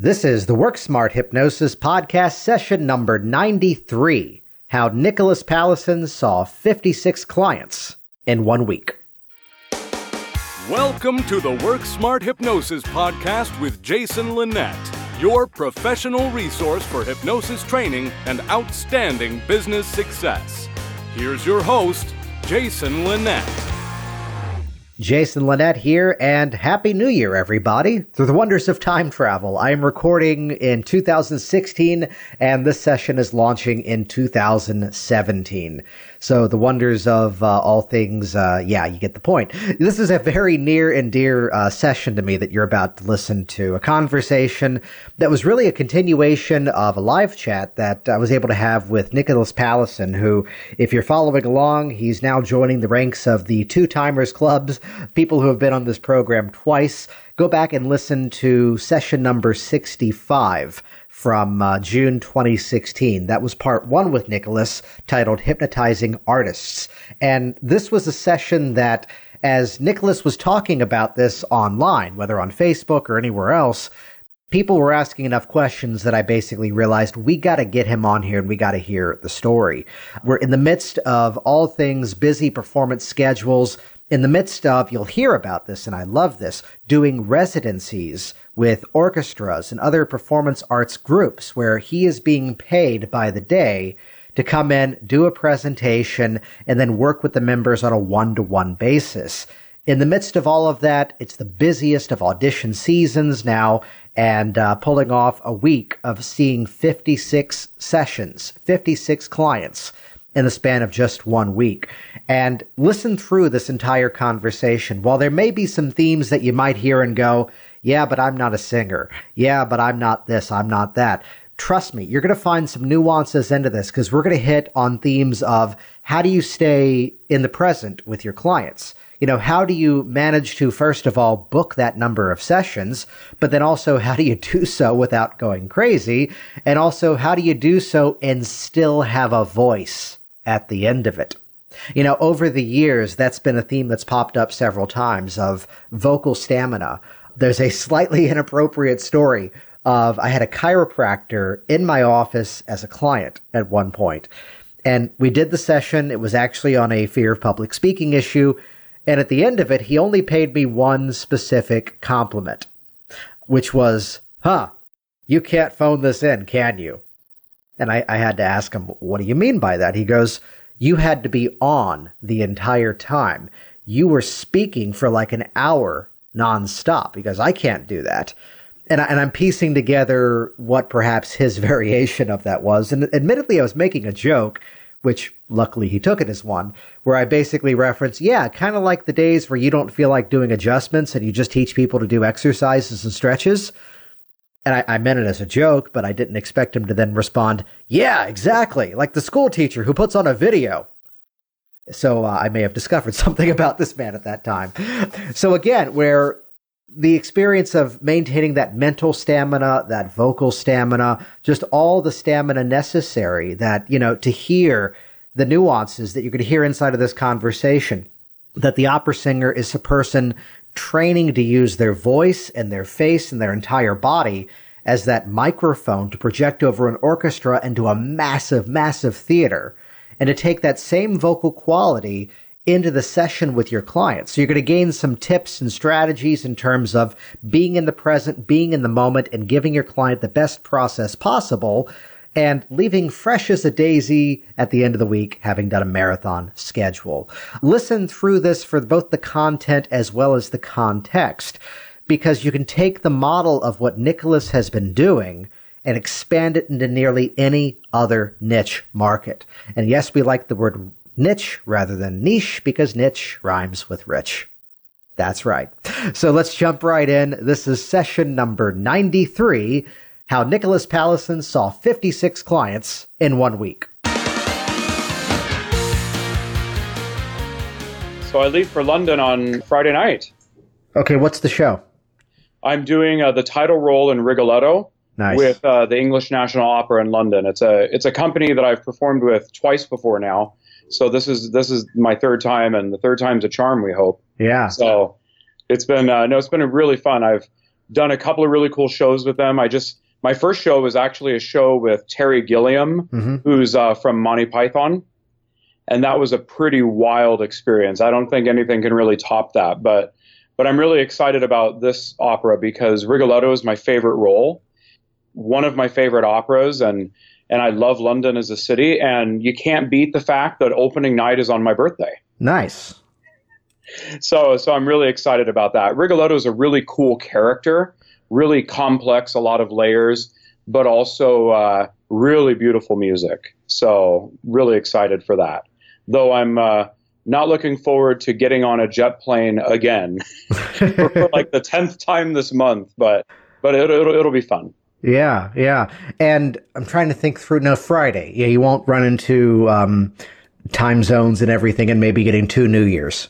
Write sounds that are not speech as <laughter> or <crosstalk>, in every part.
This is the Work Smart Hypnosis Podcast session number 93 How Nicholas Pallesen Saw 56 Clients in One Week. Welcome to the Work Smart Hypnosis Podcast with Jason Linett, your professional resource for hypnosis training and outstanding business success. Here's your host, Jason Linett. Jason Linett here, and Happy New Year, everybody. Through the wonders of time travel, I am recording in 2016, and this session is launching in 2017. So the wonders of uh, all things, uh, yeah, you get the point. This is a very near and dear uh, session to me that you're about to listen to. A conversation that was really a continuation of a live chat that I was able to have with Nicholas Pallesen, who, if you're following along, he's now joining the ranks of the two timers clubs, people who have been on this program twice. Go back and listen to session number 65 from uh, June 2016. That was part one with Nicholas titled Hypnotizing Artists. And this was a session that, as Nicholas was talking about this online, whether on Facebook or anywhere else, people were asking enough questions that I basically realized we got to get him on here and we got to hear the story. We're in the midst of all things busy performance schedules, in the midst of, you'll hear about this, and I love this, doing residencies with orchestras and other performance arts groups where he is being paid by the day to come in, do a presentation, and then work with the members on a one to one basis. In the midst of all of that, it's the busiest of audition seasons now, and uh, pulling off a week of seeing 56 sessions, 56 clients in the span of just one week. And listen through this entire conversation. While there may be some themes that you might hear and go, yeah, but I'm not a singer. Yeah, but I'm not this. I'm not that. Trust me, you're going to find some nuances into this because we're going to hit on themes of how do you stay in the present with your clients? You know, how do you manage to, first of all, book that number of sessions, but then also how do you <laughs> do so without going crazy? And also, how do you do so and still have a voice? at the end of it. You know, over the years, that's been a theme that's popped up several times of vocal stamina. There's a slightly <laughs> inappropriate story of I had a chiropractor in my office as a client at one point. And we did the session. It was actually on a fear of public speaking issue. And at the end of it, he only paid me one specific compliment, which was, huh, you can't phone this in, can you? And I, I had to ask him, what do you mean by that? He goes, you had to be on the entire time. You were speaking for like an hour nonstop because I can't do that. And, I, and I'm piecing together what perhaps his <laughs> variation of that was. And admittedly, I was making a joke, which luckily he took it as one, where I basically reference, yeah, kind of like the days where you don't feel like doing adjustments and you just teach people to do exercises and stretches. And I, I, meant it as a joke, but I didn't expect him to then respond, yeah, exactly, like the school teacher who puts on a video. So uh, I may have discovered <laughs> something about this man at that time. So again, where the experience of maintaining that mental stamina, that vocal stamina, just all the stamina necessary that, you know, to hear the nuances that you could hear inside of this conversation, that the opera singer is a person training to use their voice and their face and their entire body as that microphone to project over an orchestra into a massive, massive theater and to take that same vocal quality into the session with your clients. So you're going to gain some tips and strategies in terms of being in the present, being in the moment, and giving your client the best process possible and leaving fresh as a daisy at the end of the week, having done a marathon schedule. Listen through this for both the content as well as the context, because you can take the model of what Nicholas has been doing and expand it into nearly any other niche market. And yes, we like the word niche rather than niche because niche rhymes with rich. That's right. So let's jump right in. This is session number 93 how Nicholas Pallesen saw 56 clients in one week. So I leave for London on Friday night. Okay, what's the show? I'm doing uh, the title role in Rigoletto nice. with uh, the English National Opera in London. It's a it's a company that I've performed with twice before now. So this is this is my third time, and the third time's a charm. We hope. Yeah. So it's been uh, no, it's been really fun. I've done a couple of really cool shows with them. I just my first show was actually a show with Terry Gilliam, mm-hmm. who's uh, from Monty Python, and that was a pretty wild experience. I don't think anything can really top that, but but I'm really excited about this opera because Rigoletto is my favorite role, one of my favorite operas, and and I love London as a city, and you can't beat the fact that opening night is on my birthday. Nice. So so I'm really excited about that. Rigoletto is a really cool character really complex, a lot of layers, but also uh, really beautiful music. So really excited for that. Though I'm uh, not looking forward to getting on a jet plane again <laughs> for like the tenth time this month, but but it, it'll it'll be fun. Yeah, yeah. And I'm trying to think through. No, Friday. Yeah, you won't run into um, time zones and everything, and maybe getting two New Years.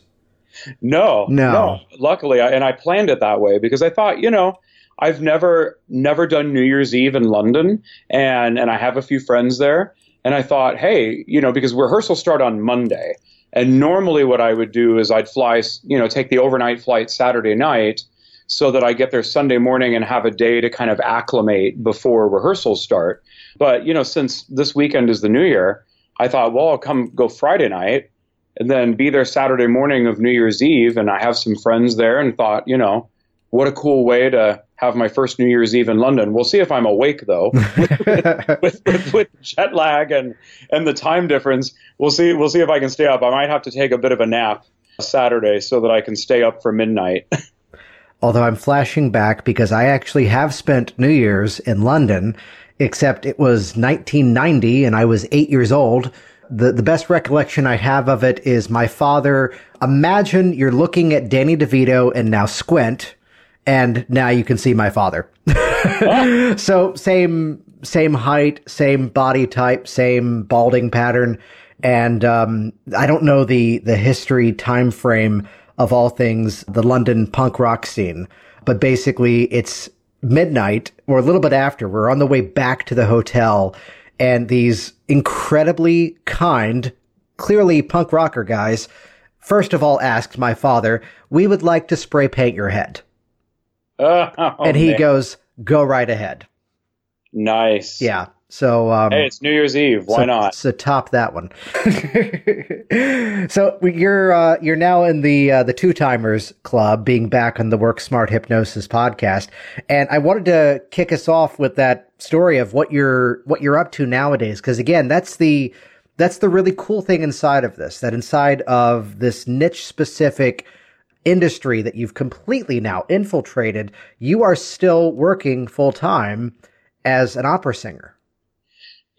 No, no. no. Luckily, I, and I planned it that way because I thought, you know, I've never never done New Year's Eve in London, and and I have a few friends there, and I thought, hey, you know, because rehearsals start on Monday, and normally what I would do is I'd fly, you know, take the overnight flight Saturday night, so that I get there Sunday morning and have a day to kind of acclimate before rehearsals start. But you know, since this weekend is the New Year, I thought, well, I'll come go Friday night and then be there Saturday morning of New Year's Eve, and I have some friends there, and thought, you know, what a cool way to have my first New Year's Eve in London. We'll see if I'm awake though, <laughs> <laughs> with, with, with, with, jet lag and and the time difference. We'll see. We'll see if I can stay up. I might have to take a bit of a nap Saturday so that I can stay up for midnight. <laughs> Although I'm flashing back because I actually have spent New Year's in London, except it was 1990 and I was eight years old. The, the best recollection I have of it is my father. Imagine you're looking at Danny DeVito and now Squint, and now you can see my father. <laughs> so same same height, same body type, same balding pattern, and um, I don't know the the history time frame of all things the London punk rock scene, but basically it's midnight or a little bit after. We're on the way back to the hotel, and these incredibly kind, clearly punk rocker guys. First of all, asked my father, "We would like to spray paint your head." <laughs> Oh, and he man. goes, "Go right ahead." Nice. Yeah. So um, hey, it's New Year's Eve. Why so, not? So top that one. <laughs> so you're uh, you're now in the uh, the two timers club, being back on the Work Smart Hypnosis podcast, and I wanted to kick us off with that story of what you're what you're up to nowadays, because again, that's the that's the really cool thing inside of this. That inside of this niche specific industry that you've completely now infiltrated, you are still working full time as an opera singer.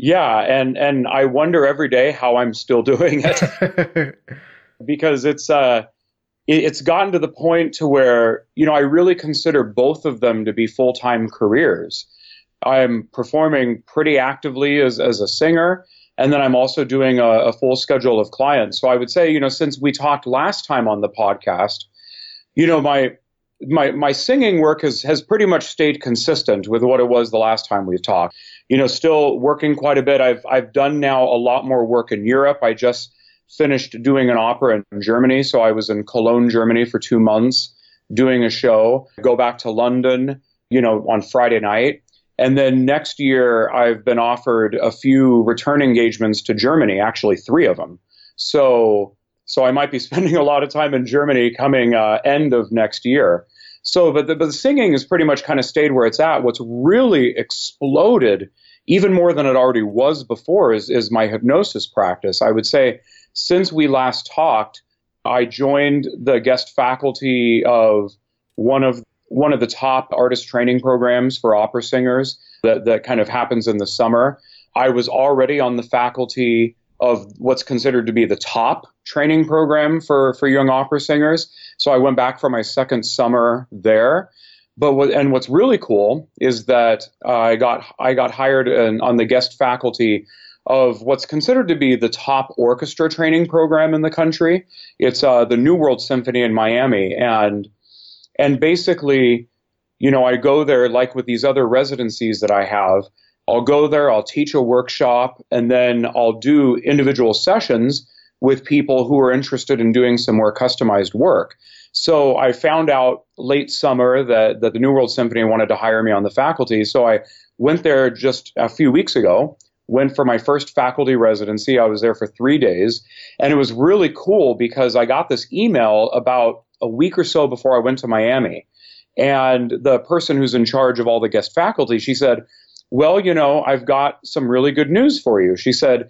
Yeah, and and I wonder every day how I'm still <laughs> doing it <laughs> because it's uh it's gotten to the point to where you know I really consider both of them to be full time careers. I'm performing pretty actively as as a singer, and then I'm also doing a, a, full schedule of clients. So I would say, you know, since we talked last time on the podcast, you know, my my my singing work has has pretty much stayed consistent with what it was the last time we talked. You know, still working quite a bit. I've I've done now a lot more work in Europe. I just finished doing an opera in Germany, so I was in Cologne, Germany for 2 months doing a show. Go back to London, you know, on Friday night. And then next year I've been offered a few return engagements to Germany, actually 3 of them. So so I might be <laughs> spending a lot of time in Germany coming uh, end of next year. So, but the, but the singing has pretty much kind of stayed where it's at. What's really exploded, even more than it already was before, is, is my hypnosis practice. I would say since we last talked, I joined the guest faculty of one of one of the top artist training programs for opera singers that, that kind of happens in the summer. I was already on the faculty of what's considered to be the top training program for, for young opera singers. So I went back for my second summer there. But what, and what's really cool is that I got I got hired on the guest faculty of what's considered to be the top orchestra training program in the country. It's uh, the New World Symphony in Miami, and and basically, you know, I go there like with these other residencies that I have. I'll go there, I'll teach a workshop, and then I'll do individual sessions with people who are interested in doing some more customized work. So I found out late summer that, that the New World Symphony wanted to hire me on the faculty. So I went there just a few weeks ago, went for my first faculty residency. I was there for three days. And it was really cool because I got this email about a week or so before I went to Miami. And the person who's in charge of all the guest faculty, she said, Well, you know, I've got some really good news for you. She said,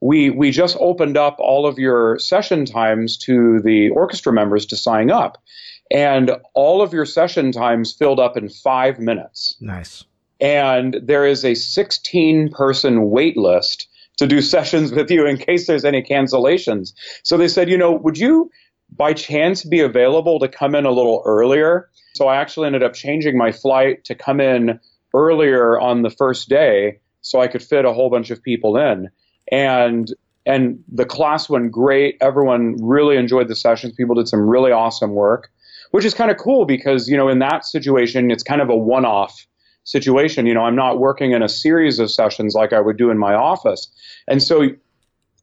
we we just opened up all of your session times to the orchestra members to sign up. And all of your session times filled up in five minutes. Nice. And there is a 16 person wait list to do <laughs> sessions with you in case there's any cancellations. So they said you know would you by chance be available to come in a little earlier? So i actually ended up changing my flight to come in earlier on the first day so i could fit a whole bunch of people in and and the class went great. Everyone really enjoyed the sessions. People did some really awesome work, which is kind of cool because you know in that situation it's kind of a one-off situation. You know, I'm not working in a series of sessions like I would do in my office, and so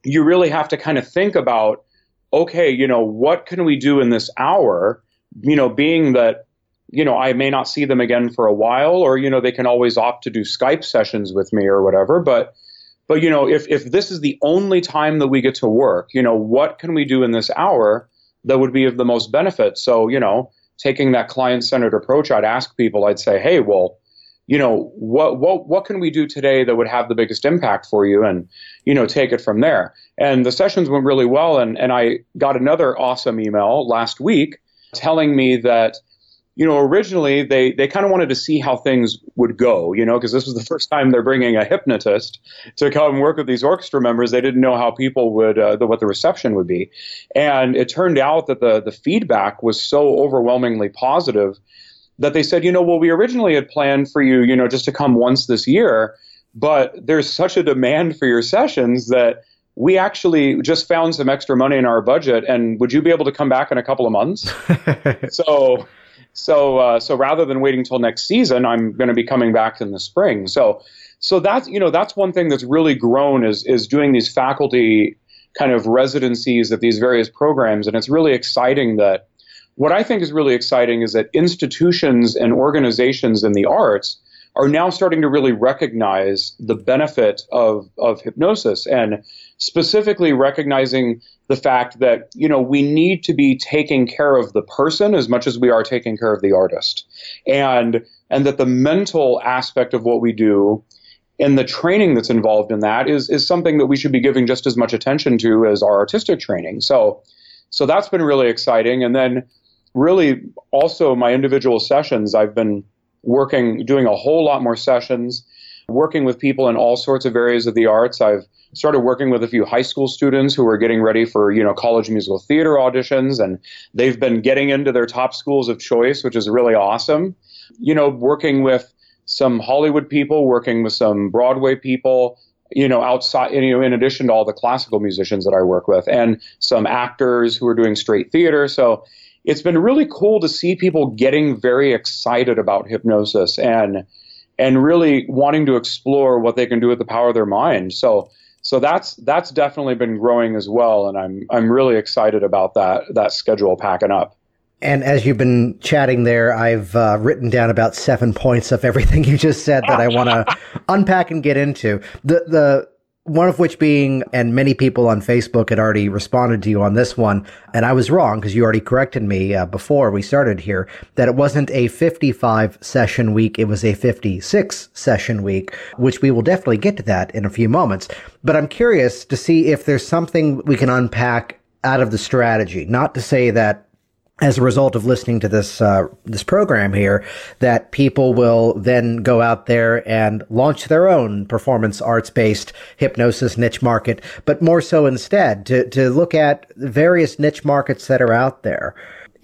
you really have to kind of think about okay, you know, what can we do in this hour? You know, being that you know, I may not see them again for a while, or, you know, they can always opt to do Skype sessions with me or whatever. But, but you know, if if this is the only time that we get to work, you know, what can we do in this hour that would be of the most benefit? So, you know, taking that client-centered approach, I'd ask people, I'd say, hey, well, you know, what what what can we do today that would have the biggest impact for you, and you know, take it from there. And the sessions went really well, and and I got another awesome email last week telling me that you know, originally they, they kind of wanted to see how things would go, you know, because this was the first time they're bringing a hypnotist to come work with these orchestra members. They didn't know how people would, uh, the, what the reception would be. And it turned out that the, the feedback was so overwhelmingly positive that they said, you know, well, we originally had planned for you, you know, just to come once this year, but there's such a demand for your sessions that we actually just found some extra money in our budget. And would you be able to come back in a couple of months? <laughs> so, so uh, so rather than waiting till next season, I'm going to be coming back in the spring. So so that's you know that's one thing that's really grown is is doing these faculty kind of residencies at these various programs, and it's really exciting that. What I think is really exciting is that institutions and organizations in the arts are now starting to really recognize the benefit of, of hypnosis and specifically recognizing the fact that you know we need to be taking care of the person as much as we are taking care of the artist. And and that the mental aspect of what we do and the training that's involved in that is is something that we should be giving just as much attention to as our artistic training. So so that's been really exciting. And then really also my individual sessions I've been working doing a whole lot more sessions working with people in all sorts of areas of the arts. I've started working with a few high school students who are getting ready for you know college musical theater auditions and they've been getting into their top schools of choice which is really awesome. You know working with some hollywood people working with some broadway people you know outside you know in addition to all the classical musicians that i work with and some actors who are doing straight theater. So it's been really cool to see people getting very excited about hypnosis and and really wanting to explore what they can do with the power of their mind. So so that's that's definitely been growing as well, and I'm I'm really excited about that that schedule packing up. And as you've been chatting there, I've uh, written down about seven points of everything <laughs> you just said that I want to <laughs> unpack and get into. The the one of which being, and many people on Facebook had already responded to you on this one, and I was wrong because you already corrected me uh, before we started here that it wasn't a 55 session week, it was a 56 session week, which we will definitely get to that in a few moments. But I'm curious to see if there's something we can unpack out of the strategy. Not to say that as a result of listening to this uh, this program here, that people will then go out there and launch their own performance arts based hypnosis niche market, but more so instead to to look at various niche markets that are out there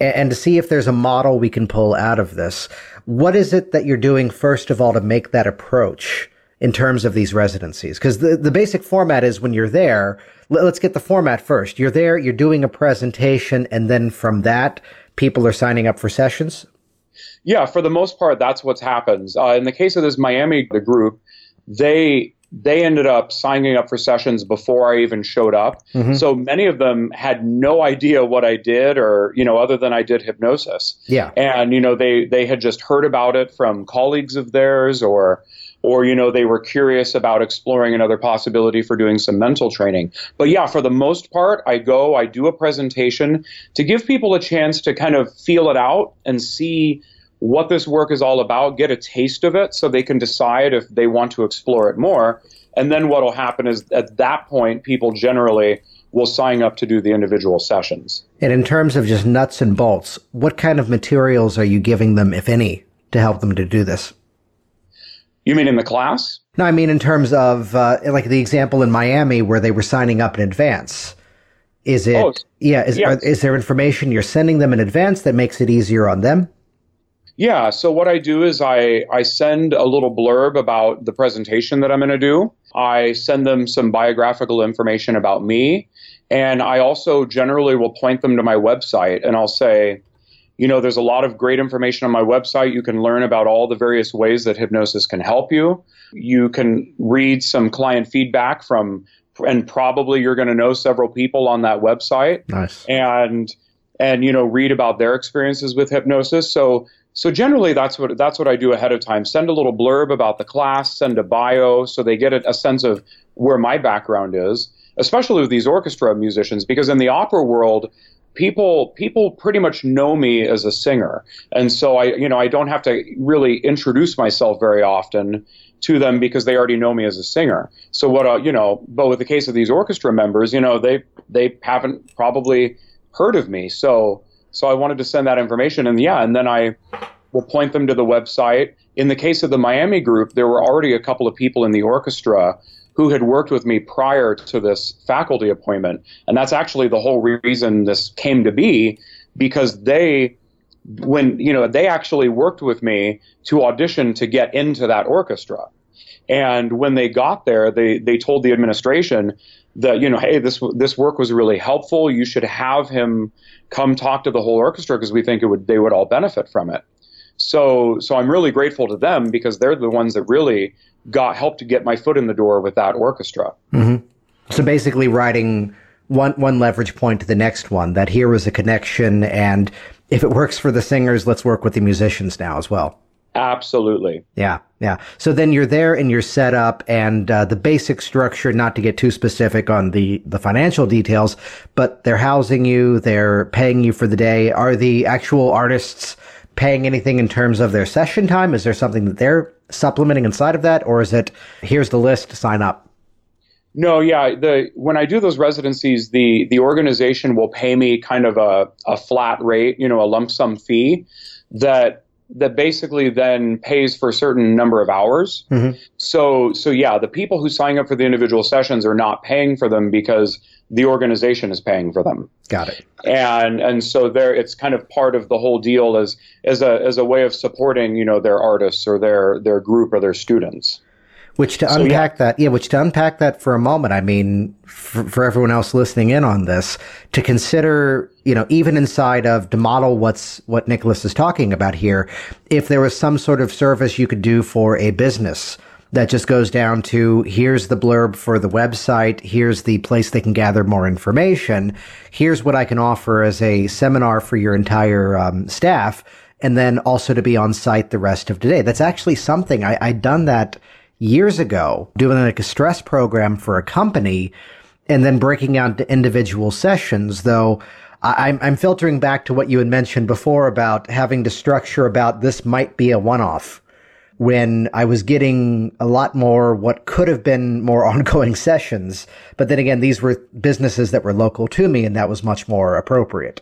and, and to see if there's a model we can pull out of this. What is it that you're doing first of all to make that approach? In terms of these residencies? Because the, the basic format is when you're there, let's get the format first. You're there, you're doing a presentation, and then from that, people are signing up for sessions? Yeah, for the most part, that's what happens. Uh, in the case of this Miami group, they they ended up signing up for sessions before I even showed up. Mm-hmm. So many of them had no idea what I did or, you know, other than I did hypnosis. Yeah. And, you know, they, they had just heard about it from colleagues of theirs or, or, you know, they were curious about exploring another possibility for doing some mental training. But yeah, for the most part, I go, I do a presentation to give people a chance to kind of feel it out and see what this work is all about, get a taste of it so they can decide if they want to explore it more. And then what will happen is at that point, people generally will sign up to do the individual sessions. And in terms of just nuts and bolts, what kind of materials are you giving them, if any, to help them to do this? You mean in the class? No, I mean in terms of uh, like the example in Miami where they were signing up in advance. Is it? Oh, yeah. Is, yes. are, is there information you're sending them in advance that makes it easier on them? Yeah. So what I do is I, I send a little blurb about the presentation that I'm going to do. I send them some biographical information about me. And I also generally will point them to my website and I'll say, you know, there's a lot of great information on my website. You can learn about all the various ways that hypnosis can help you. You can read some client feedback from, and probably you're going to know several people on that website. Nice. And, and, you know, read about their experiences with hypnosis. So so generally, that's what that's what I do ahead of time. Send a little blurb about the class, send a bio, so they get a, a sense of where my background is, especially with these orchestra musicians, because in the opera world, people people pretty much know me as a singer, and so I you know I don't have to really introduce myself very often to them because they already know me as a singer. So what uh, you know, but with the case of these orchestra members, you know they they haven't probably heard of me, so so I wanted to send that information, and yeah, and then I will point them to the website. In the case of the Miami group, there were already a couple of people in the orchestra who had worked with me prior to this faculty appointment, and that's actually the whole reason this came to be, because they when you know they actually worked with me to audition to get into that orchestra. And when they got there they they told the administration that you know hey this this work was really helpful. You should have him come talk to the whole orchestra because we think it would they would all benefit from it. So so I'm really grateful to them because they're the ones that really got helped to get my foot in the door with that orchestra. Mm-hmm. So basically, writing one one leverage point to the next one. That here was a connection, and if it works for the singers, let's work with the musicians now as well. Absolutely. Yeah, yeah. So then you're there and you're set up, and uh, the basic structure. Not to get too specific on the the financial details, but they're housing you, they're paying you for the day. Are the actual artists paying anything in terms of their session time? Is there something that they're supplementing inside of that, or is it here's the list, sign up? No, yeah. The when I do those residencies, the the organization will pay me kind of a, a flat rate, you know, a lump sum fee that that basically then pays for a certain number of hours. Mm-hmm. So, so yeah, the people who sign up for the individual sessions are not paying for them because the organization is paying for them. Got it. And and so there, it's kind of part of the whole deal as as a as a way of supporting you know their artists or their their group or their students. Which to so, unpack yeah. that, yeah, which to unpack that for a moment, I mean, for, for, everyone else listening in on this, to consider, you know, even inside of to model what's what Nicholas is talking about here, if there was some sort of service you could do for a business that just goes down to here's the blurb for the website, here's the place they can gather more information, here's what I can offer as a seminar for your entire um, staff, and then also to be on site the rest of today. That's actually something I, I'd done that years ago doing like a stress program for a company and then breaking out to individual sessions, though I'm, I'm filtering back to what you had mentioned before about having to structure about this might be a one off when I was getting a lot more what could have been more <laughs> ongoing sessions. But then again, these were businesses that were local to me and that was much more appropriate.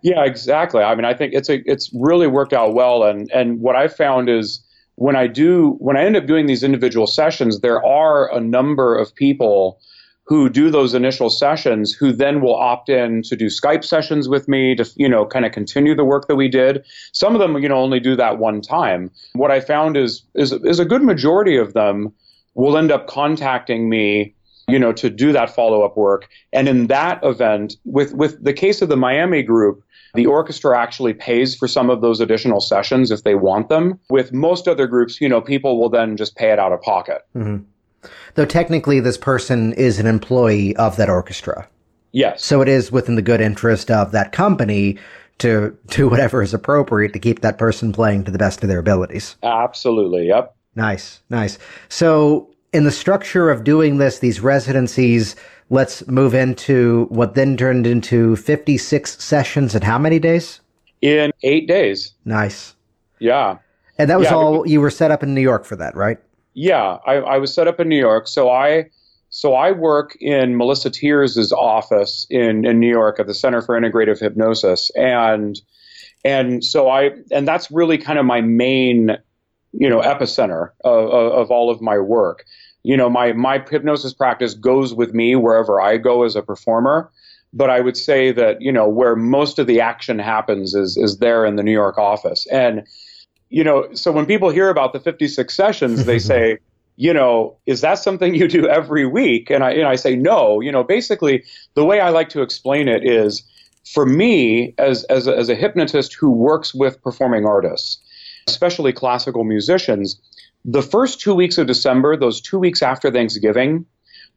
Yeah, exactly. I mean, I think it's a, it's really worked out well. And, and what I found is, when I do, when I end up doing these individual sessions, there are a number of people who do those initial sessions who then will opt in to do Skype sessions with me to, you know, kind of continue the work that we did. Some of them, you know, only do that one time. What I found is, is, is a good majority of them will end up contacting me you know to do that follow-up work and in that event with with the case of the miami group the orchestra actually pays for some of those additional sessions if they want them. With most other groups, you know, people will then just pay it out of pocket. Mm-hmm. Though technically, this person is an employee of that orchestra. Yes. So it is within the good interest of that company to do whatever is appropriate to keep that person playing to the best of their abilities. Absolutely. Yep. Nice, nice. So in the structure of doing this, these residencies, let's move into what then turned into 56 sessions in how many days? In eight days. Nice. Yeah. And that was Yeah, all you were set up in New York for that, right? Yeah. I, I was set up in New York. So I so I work in Melissa Tiers' office in, in New York at the Center for Integrative Hypnosis. And and so I and that's really kind of my main, you know, epicenter of, of, of all of my work. You know, my my hypnosis practice goes with me wherever I go as a performer. But I would say that, you know, where most of the action happens is is there in the New York office. And you know, so when people hear about the 56 sessions, they <laughs> say, you know, is that something you do every week? And I, and I say, no. You know, basically, the way I like to explain it is for me, as, as, a, as a hypnotist who works with performing artists, especially classical musicians, the first two weeks of December, those two weeks after Thanksgiving,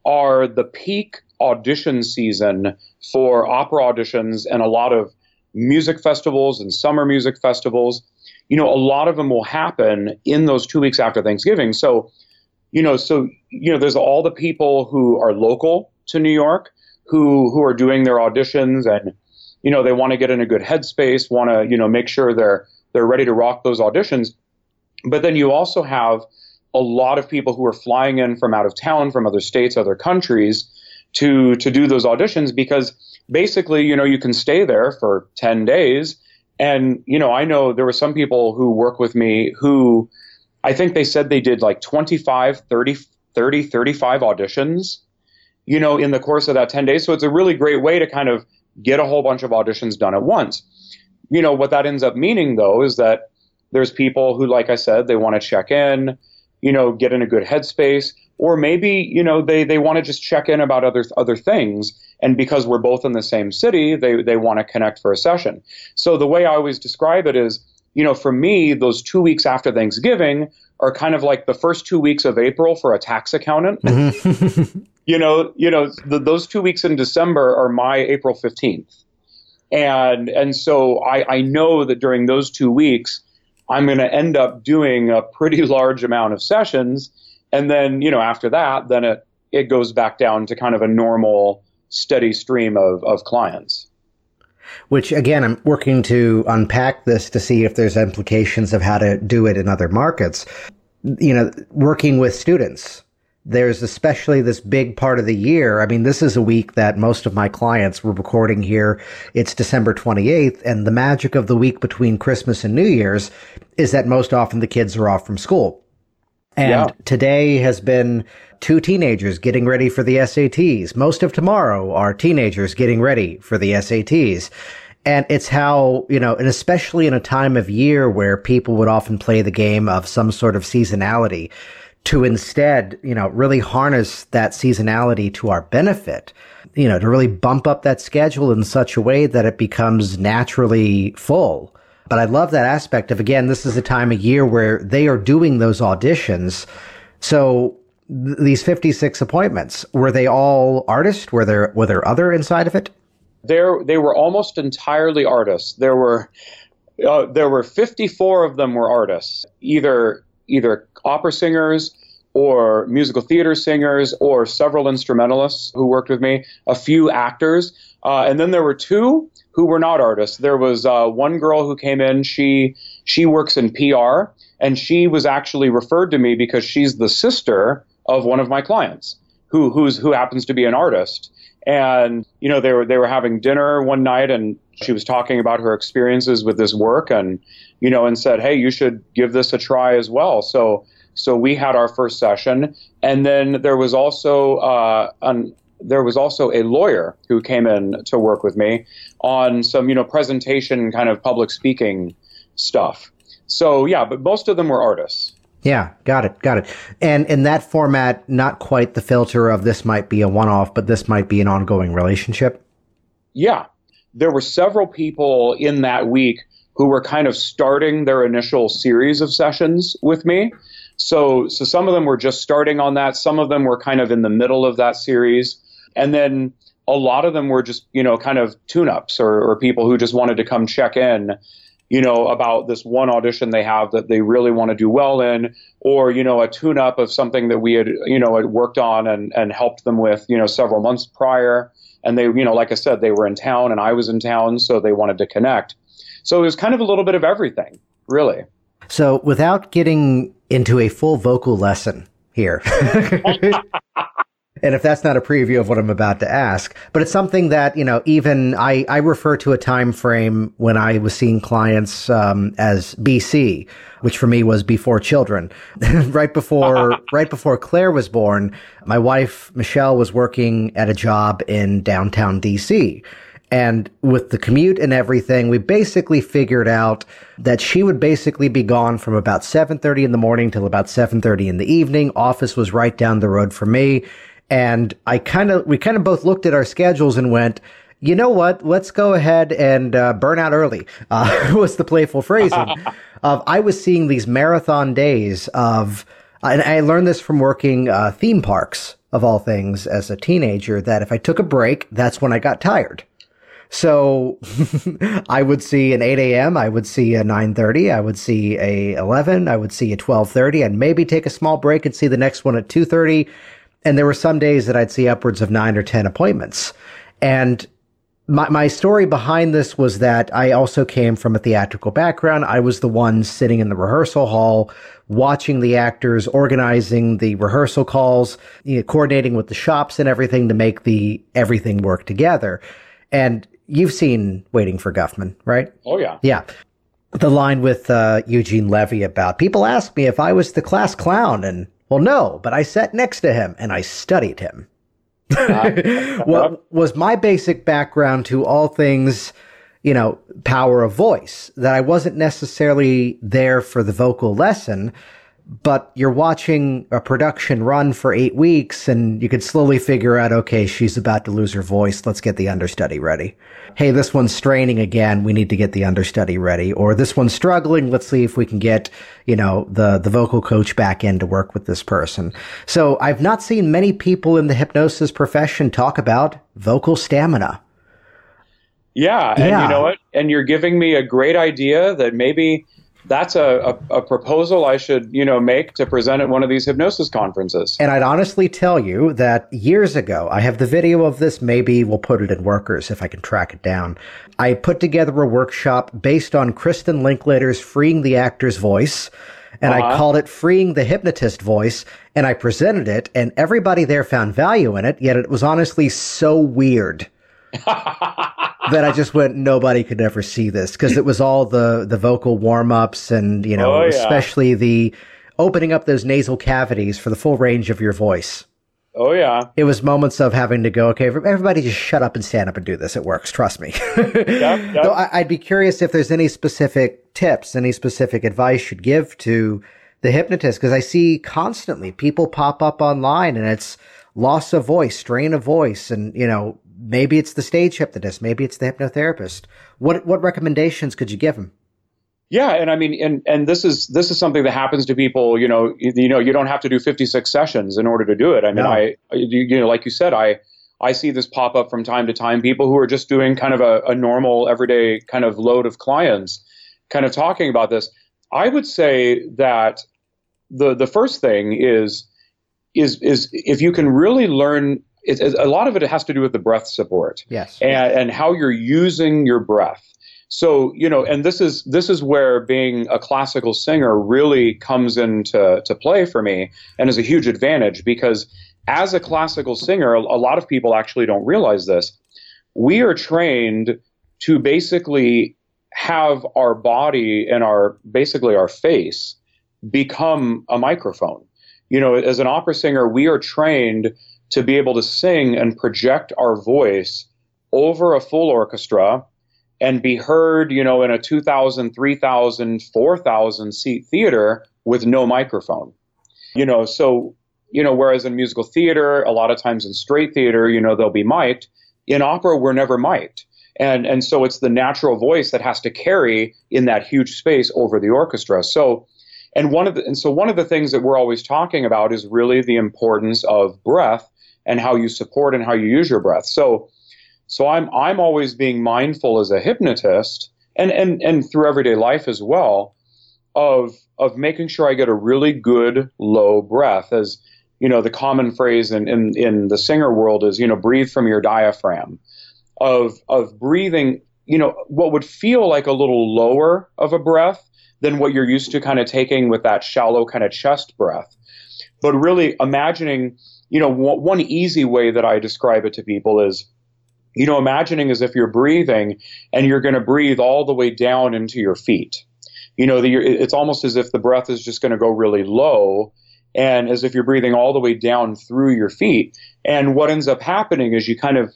are the peak audition season for opera auditions and a lot of music festivals and summer music festivals. You know, a lot of them will happen in those two weeks after Thanksgiving. So, you know, so you know, there's all the people who are local to New York who who are doing their auditions and you know they want to get in a good headspace, want to you know make sure they're they're ready to rock those auditions. But then you also have a lot of people who are flying in from out of town, from other states, other countries, to to do those auditions because basically, you know, you can stay there for ten days. And you know, I know there were some people who work with me who I think they said they did like 25, 30, 30, 35 auditions, you know, in the course of that 10 days. So it's a really great way to kind of get a whole bunch of auditions done at once. You know, what that ends up meaning though is that there's people who, like I said, they want to check in, you know, get in a good headspace, or maybe, you know, they, they want to just check in about other, other things. And because we're both in the same city, they, they want to connect for a session. So the way I always describe it is, you know, for me, those two weeks after Thanksgiving are kind of like the first two weeks of April for a tax accountant. Mm-hmm. <laughs> you know, you know, the, those two weeks in December are my April fifteenth, and and so I, I know that during those two weeks, I'm going to end up doing a pretty <laughs> large amount of sessions, and then you know after that, then it it goes back down to kind of a normal steady stream of of clients which again, I'm working to unpack this to see if there's implications of how to do it in other markets. You know, working with students, there's especially this big part of the year. I mean, this is a week that most of my clients were recording here. It's December 28th. And the magic of the week between Christmas and New Year's is that most often the kids are off from school. And Yeah. today has been two teenagers getting ready for the SATs. Most of tomorrow are teenagers getting ready for the SATs. And it's how, you know, and especially in a time of year where people would often play the game of some sort of seasonality to instead, you know, really harness that seasonality to our benefit, you know, to really bump up that schedule in such a way that it becomes naturally full. But I love that aspect of, again, this is a time of year where they are doing those auditions. So th- these 56 appointments, were they all artists? Were there, were there other inside of it? there they were almost entirely artists. There were uh, there were 54 of them were artists, either either opera singers or musical theater singers or several instrumentalists who worked with me, a few actors, uh, and then there were two who were not artists. There was uh, one girl who came in. She she works in PR, and she was actually referred to me because she's the sister of one of my clients who who's who happens to be an artist. And you know they were they were having dinner one night, and she was talking about her experiences with this work, and you know, and said, "Hey, you should give this a try as well." So so we had our first session, and then there was also uh, an there was also a lawyer who came in to work with me on some you know presentation kind of public speaking stuff. So yeah, but most of them were artists. Yeah, got it, got it. And in that format, not quite the filter of this might be a one off, but this might be an ongoing relationship. Yeah, there were several people in that week who were kind of starting their initial series of sessions with me. So, so some of them were just starting on that. Some of them were kind of in the middle of that series. And then a lot of them were just, you know, kind of tune ups or, or people who just wanted to come check in, you know, about this one audition they have that they really want to do well in, or, you know, a tune up of something that we had, you know, had worked on and, and helped them with, you know, several months prior. And they, you know, like I said, they were in town and I was in town, so they wanted to connect. So it was kind of a little bit of everything, really. So without getting into a full vocal lesson here. <laughs> <laughs> and if that's not a preview of what I'm about to ask, but it's something that, you know, even I, I refer to a time frame when I was seeing clients um, as BC, which for me was before children. <laughs> right before, <laughs> right before Claire was born, my wife, Michelle, was working at a job in downtown DC. And with the commute and everything, we basically figured out that she would basically be gone from about 7:30 in the morning till about 7:30 in the evening. Office was right down the road for me, and I kind of we kind of both looked at our schedules and went, "You know what? Let's go ahead and uh, burn out early." <laughs> Uh, was the playful phrasing <laughs> of I was seeing these marathon days of, and I learned this from working uh, theme parks of all things as a teenager. That if I took a break, that's when I got tired. So <laughs> I would see an 8 a.m. I would see a 9:30. I would see a 11. I would see a 12:30, and maybe take a small break and see the next one at 2:30. And there were some days that I'd see upwards of nine or 10 appointments. And my, my story behind this was that I also came from a theatrical background. I was the one sitting in the rehearsal hall, watching the actors, organizing the rehearsal calls, you know, coordinating with the shops and everything to make the everything work together. And you've seen Waiting for Guffman, right? Oh yeah, yeah. The line with uh, Eugene Levy about people ask me if I was the class clown, and well, no, but I sat next to him and I studied him. Uh, <laughs> what was my basic background to all things, you know, power of voice? That I wasn't necessarily there for the vocal lesson, but you're watching a production run for eight weeks and you could slowly figure out, okay, she's about to lose her voice. Let's get the understudy ready. Hey, this one's straining again. We need to get the understudy ready. Or this one's struggling. Let's see if we can get, you know, the, the vocal coach back in to work with this person. So I've not seen many people in the hypnosis profession talk about vocal stamina. Yeah. And yeah. you know what? And you're giving me a great idea that maybe that's a, a, a, proposal I should, you know, make to present at one of these hypnosis conferences. And I'd honestly tell you that years ago, I have the video of this. Maybe we'll put it in workers if I can track it down. I put together a workshop based on Kristin Linklater's Freeing the Actor's Voice. And uh-huh. I called it Freeing the Hypnotist Voice. And I presented it, and everybody there found value in it. Yet it was honestly so weird <laughs> that I just went, nobody could ever see this because it was all the the vocal warm ups and you know, oh, yeah. especially the opening up those nasal cavities for the full range of your voice. Oh yeah. It was moments of having to go, okay, everybody just shut up and stand up and do this. It works. Trust me. <laughs> yep, yep. So I, would be curious if there's any specific tips, any specific advice you'd give to the hypnotist because I see constantly people pop up online and it's loss of voice, strain of voice, and you know maybe it's the stage hypnotist, maybe it's the hypnotherapist. What what recommendations could you give them? Yeah, and I mean, and and this is this is something that happens to people. You know, you, you know, you don't have to do 56 sessions in order to do it. I mean, no. I you know, like you said, I I see this pop up from time to time. People who are just doing kind of a, a normal, everyday kind of load of clients, kind of talking about this. I would say that the the first thing is is is if you can really learn it, a lot of it has to do with the breath support. Yes. And, and how you're using your breath. So, you know, and this is this is where being a classical singer really comes into to play for me and is a huge advantage because as a classical singer, a, a lot of people actually don't realize this. We are trained to basically have our body and our basically our face become a microphone. You know, as an opera singer, we are trained to be able to sing and project our voice over a full orchestra and be heard, you know, in a 2,000, 3,000, 4,000 seat theater with no microphone. You know, so, you know, whereas in musical theater, a lot of times in straight theater, you know, they'll be mic'd. In opera, we're never mic'd. And, and so it's the natural voice that has to carry in that huge space over the orchestra. So, And one of the, and so one of the things that we're always talking about is really the importance of breath and how you support and how you use your breath. So, so I'm I'm always being mindful as a hypnotist and and and through everyday life as well of of making sure I get a really good low breath as you know the common phrase in, in, in the singer world is you know breathe from your diaphragm of of breathing you know what would feel like a little lower of a breath than what you're used to kind of taking with that shallow kind of chest breath but really imagining you know one easy way that I describe it to people is you know imagining as if you're breathing and you're going to breathe all the way down into your feet you know the, it's almost as if the breath is just going to go really low and as if you're breathing all the way down through your feet. And what ends up happening is you kind of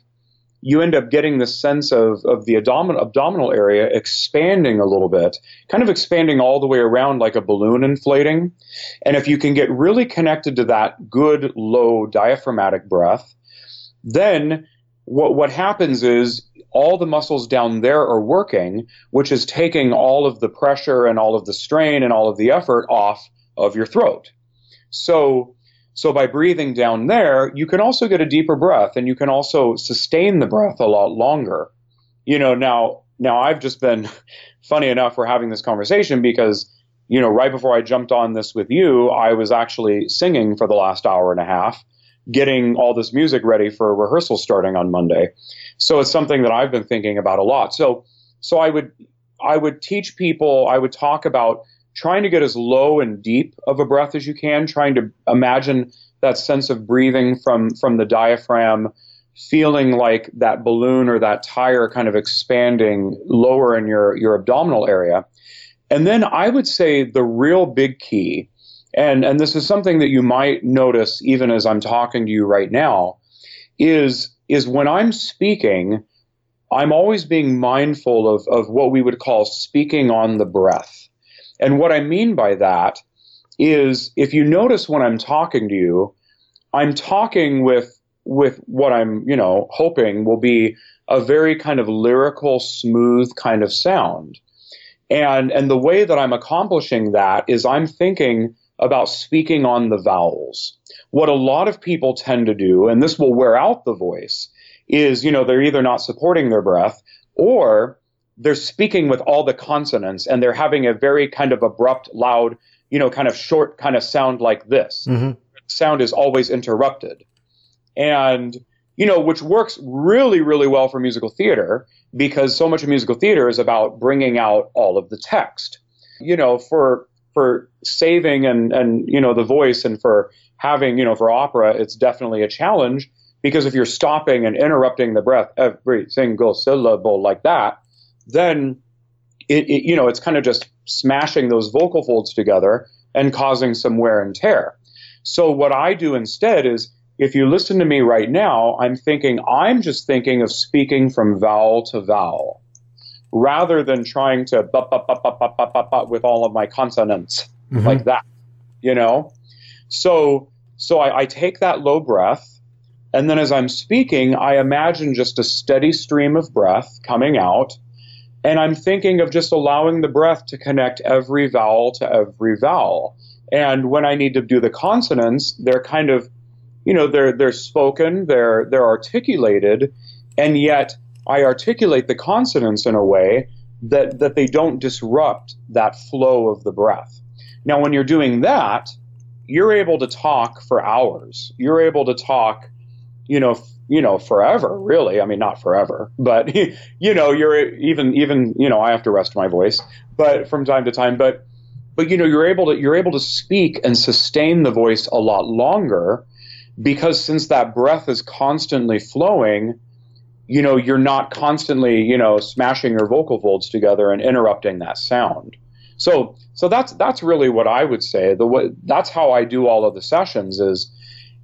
you end up getting the sense of, of the abdominal, abdominal area expanding a little bit, kind of expanding all the way around like a balloon inflating. And if you can get really connected to that good, low diaphragmatic breath, then what, what happens is all the muscles down there are working, which is taking all of the pressure and all of the strain and all of the effort off of your throat. So, so by breathing down there, you can also get a deeper breath and you can also sustain the breath a lot longer. You know, now, now I've just been <laughs> funny enough we're having this conversation because, you know, right before I jumped on this with you, I was actually singing for the last hour and a half, getting all this music ready for a rehearsal starting on Monday. So it's something that I've been thinking about a lot. So, so I would, I would teach people, I would talk about trying to get as low and deep of a breath as you can, trying to imagine that sense of breathing from from the diaphragm, feeling like that balloon or that tire kind of expanding lower in your your abdominal area. And then I would say the real big key, and and this is something that you might notice even as I'm talking to you right now, is is when I'm speaking, I'm always being mindful of, of what we would call speaking on the breath. And what I mean by that is if you notice when I'm talking to you, I'm talking with with what I'm, you know, hoping will be a very kind of lyrical, smooth kind of sound. And and the way that I'm accomplishing that is I'm thinking about speaking on the vowels. What a lot of people tend to do, and this will wear out the voice, is, you know, they're either not supporting their breath or they're speaking with all the consonants and they're having a very kind of abrupt, loud, you know, kind of short kind of sound like this. Mm-hmm. Sound is always interrupted. And, you know, which works really, really well for musical theater because so much of musical theater is about bringing out all of the text. You know, for for saving and and you know the voice and for having you know for opera it's definitely a challenge because if you're stopping and interrupting the breath every single syllable like that then it, it, you know it's kind of just smashing those vocal folds together and causing some wear and tear. So what I do instead is if you listen to me right now, I'm thinking I'm just thinking of speaking from vowel to vowel rather than trying to with all of my consonants mm-hmm. like that, you know? So so I, I take that low breath and then as I'm speaking, I imagine just a steady stream of breath coming out and I'm thinking of just allowing the breath to connect every vowel to every vowel. And when I need to do the consonants, they're kind of, you know, they're they're spoken, they're they're articulated, and yet I articulate the consonants in a way that that they don't disrupt that flow of the breath. Now, when you're doing that, you're able to talk for hours. You're able to talk, you know, you know forever really. I mean not forever but <laughs> you know you're even even you know i have to rest my voice but from time to time but but you know you're able to you're able to speak and sustain the voice a lot longer because since that breath is constantly flowing you know you're not constantly you know smashing your vocal folds together and interrupting that sound. So so that's that's really what i would say. The way that's how i do all of the sessions is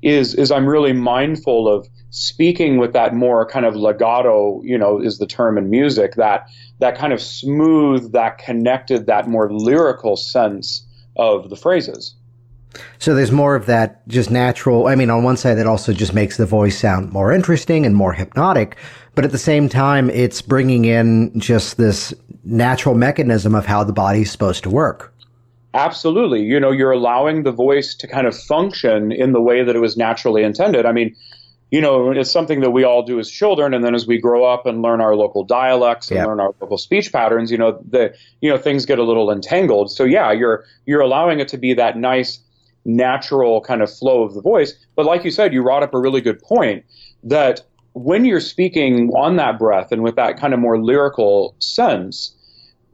is is i'm really mindful of speaking with that more kind of legato, you know, is the term in music, that that kind of smooth, that connected, that more lyrical sense of the phrases. So there's more of that just natural. I mean, on one side, that also just makes the voice sound more interesting and more hypnotic. But at the same time, it's bringing in just this natural mechanism of how the body's supposed to work. Absolutely. You know, you're allowing the voice to kind of function in the way that it was naturally intended. I mean, you know, it's something that we all do as children, and then as we grow up and learn our local dialects and learn our local speech patterns, you know, the you know things get a little entangled. So yeah, you're you're allowing it to be that nice, natural kind of flow of the voice. But like you said, you brought up a really good point that when you're speaking on that breath and with that kind of more lyrical sense,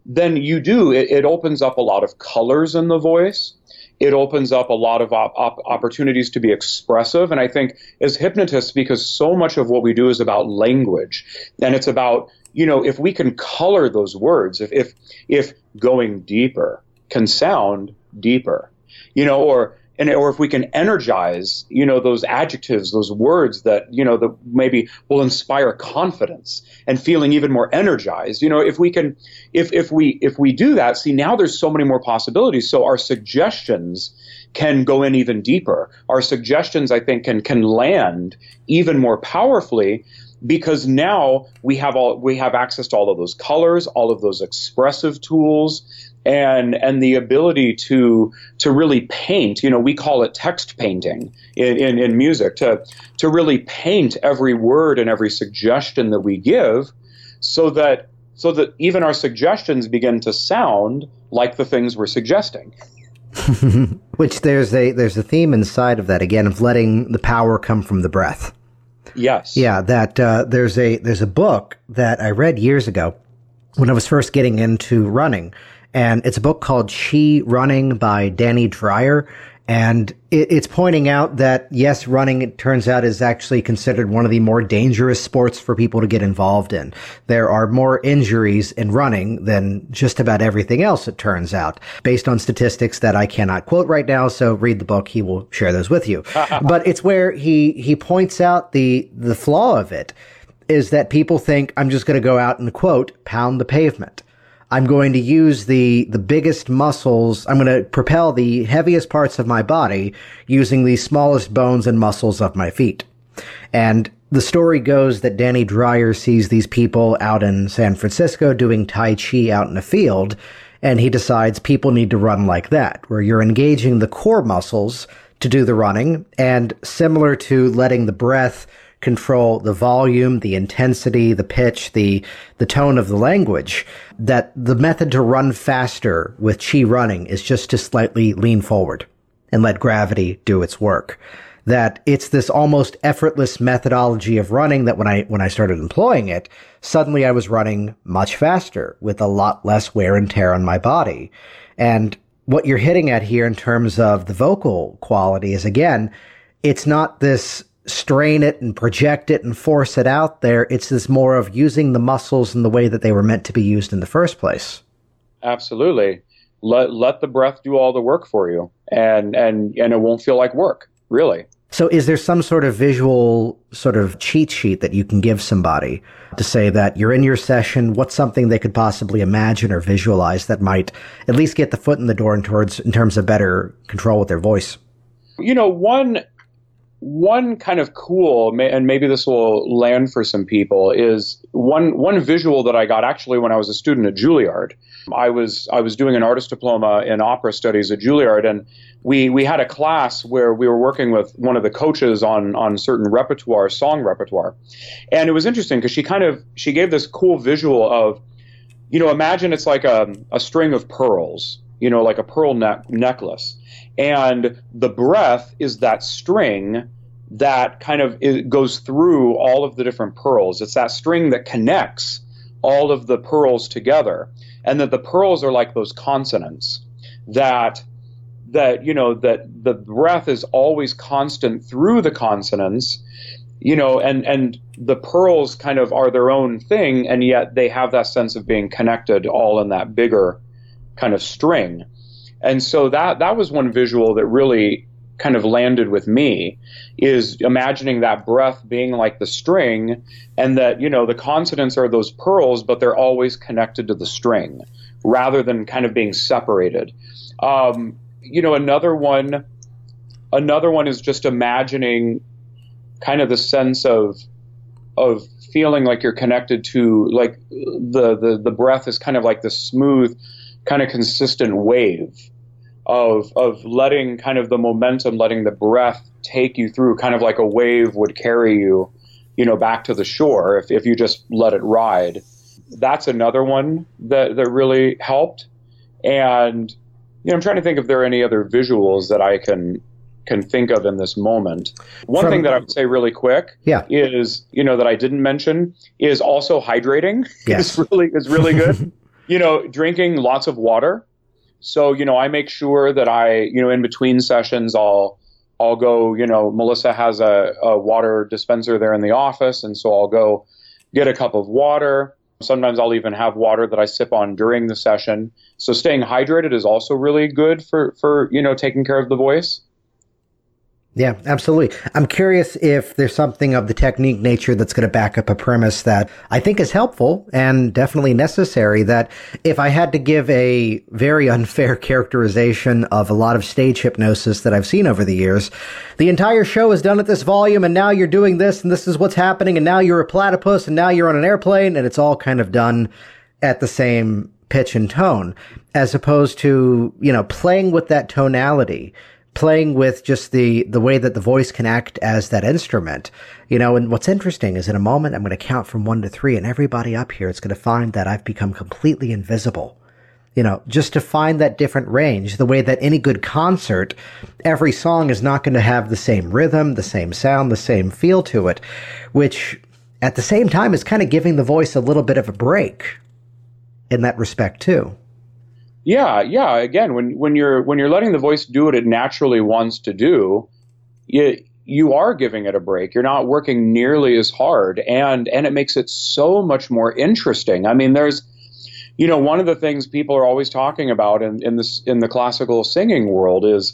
then you do it, it opens up a lot of colors in the voice it opens up a lot of op- op- opportunities to be expressive. And I think as hypnotists, because so much of what we do is about language, and it's about you know if we can color those words, if if if going deeper can sound deeper, you know, or and or if we can energize, you know, those adjectives, those words that you know that maybe will inspire confidence and feeling even more energized. You know, if we can, if if we if we do that, see now there's so many more possibilities. So our suggestions can go in even deeper. Our suggestions, I think, can can land even more powerfully because now we have all we have access to all of those colors, all of those expressive tools and and the ability to to really paint you know we call it text painting in, in, in music to to really paint every word and every suggestion that we give so that so that even our suggestions begin to sound like the things we're suggesting. <laughs> Which there's a there's a theme inside of that again of letting the power come from the breath. Yes. Yeah that uh, there's a there's a book that i read years ago when i was first getting into running and it's a book called Chi Running by Danny Dreyer. And it, it's pointing out that yes, running, it turns out, is actually considered one of the more dangerous sports for people to get involved in. There are more injuries in running than just about everything else, it turns out, based on statistics that I cannot quote right now. So read the book. He will share those with you. <laughs> but it's where he, he points out the, the flaw of it is that people think I'm just going to go out and quote, pound the pavement. I'm going to use the, the biggest muscles. I'm going to propel the heaviest parts of my body using the smallest bones and muscles of my feet. And the story goes that Danny Dreyer sees these people out in San Francisco doing Tai Chi out in a field, and he decides people need to run like that, where you're engaging the core muscles to do the running, and similar to letting the breath control the volume, the intensity, the pitch, the, the tone of the language, that the method to run faster with chi running is just to slightly lean forward and let gravity do its work. That it's this almost effortless methodology of running that when I, when I started employing it, suddenly I was running much faster with a lot less wear and tear on my body. And what you're hitting at here in terms of the vocal quality is again, it's not this strain it and project it and force it out there. It's this more of using the muscles in the way that they were meant to be used in the first place. Absolutely. Let let the breath do all the work for you and and and it won't feel like work, really. So is there some sort of visual sort of cheat sheet that you can give somebody to say that you're in your session, what's something they could possibly imagine or visualize that might at least get the foot in the door in towards in terms of better control with their voice? You know, one one kind of cool, and maybe this will land for some people, is one one visual that I got actually when I was a student at Juilliard. I was I was doing an artist diploma in opera studies at Juilliard, and we we had a class where we were working with one of the coaches on on certain repertoire, song repertoire, and it was interesting because she kind of she gave this cool visual of, you know, imagine it's like a a string of pearls, you know, like a pearl ne- necklace and the breath is that string that kind of goes through all of the different pearls. It's that string that connects all of the pearls together, and that the pearls are like those consonants that that you know that the breath is always constant through the consonants you know and and the pearls kind of are their own thing and yet they have that sense of being connected all in that bigger kind of string. And so that that was one visual that really kind of landed with me is imagining that breath being like the string and that you know the consonants are those pearls but they're always connected to the string rather than kind of being separated. Um, you know another one another one is just imagining kind of the sense of of feeling like you're connected to like the the, the breath is kind of like the smooth kind of consistent wave of of letting kind of the momentum, letting the breath take you through, kind of like a wave would carry you, you know, back to the shore if, if you just let it ride. That's another one that, that really helped. And you know, I'm trying to think if there are any other visuals that I can can think of in this moment. One From, thing that I would say really quick yeah. is, you know, that I didn't mention is also hydrating. <laughs> Yes. is really is really good. <laughs> you know, drinking lots of water. So, you know, I make sure that I, you know, in between sessions I'll I'll go, you know, Melissa has a, a water dispenser there in the office, and so I'll go get a cup of water. Sometimes I'll even have water that I sip on during the session. So staying hydrated is also really good for, for you know, taking care of the voice. Yeah, absolutely. I'm curious if there's something of the technique nature that's going to back up a premise that I think is helpful and definitely necessary. That if I had to give a very <laughs> unfair characterization of a lot of stage hypnosis that I've seen over the years, the entire show is done at this volume and now you're doing this and this is what's happening and now you're a platypus and now you're on an airplane and it's all kind of done at the same pitch and tone as opposed to, you know, playing with that tonality playing with just the the way that the voice can act as that instrument. You know and what's interesting is in a moment i'm going to count from 1 to 3 and everybody up here is going to find that i've become completely invisible. You know just to find that different range the way that any good concert every song is not going to have the same rhythm the same sound the same feel to it which at the same time is kind of giving the voice a little bit of a break in that respect too yeah, yeah. Again, when when you're when you're letting the voice do what it naturally wants to do, you you are giving it a break. You're not working nearly as hard, and and it makes it so much more interesting. I mean, there's, you know, one of the things people are always talking about in in this in the classical singing world is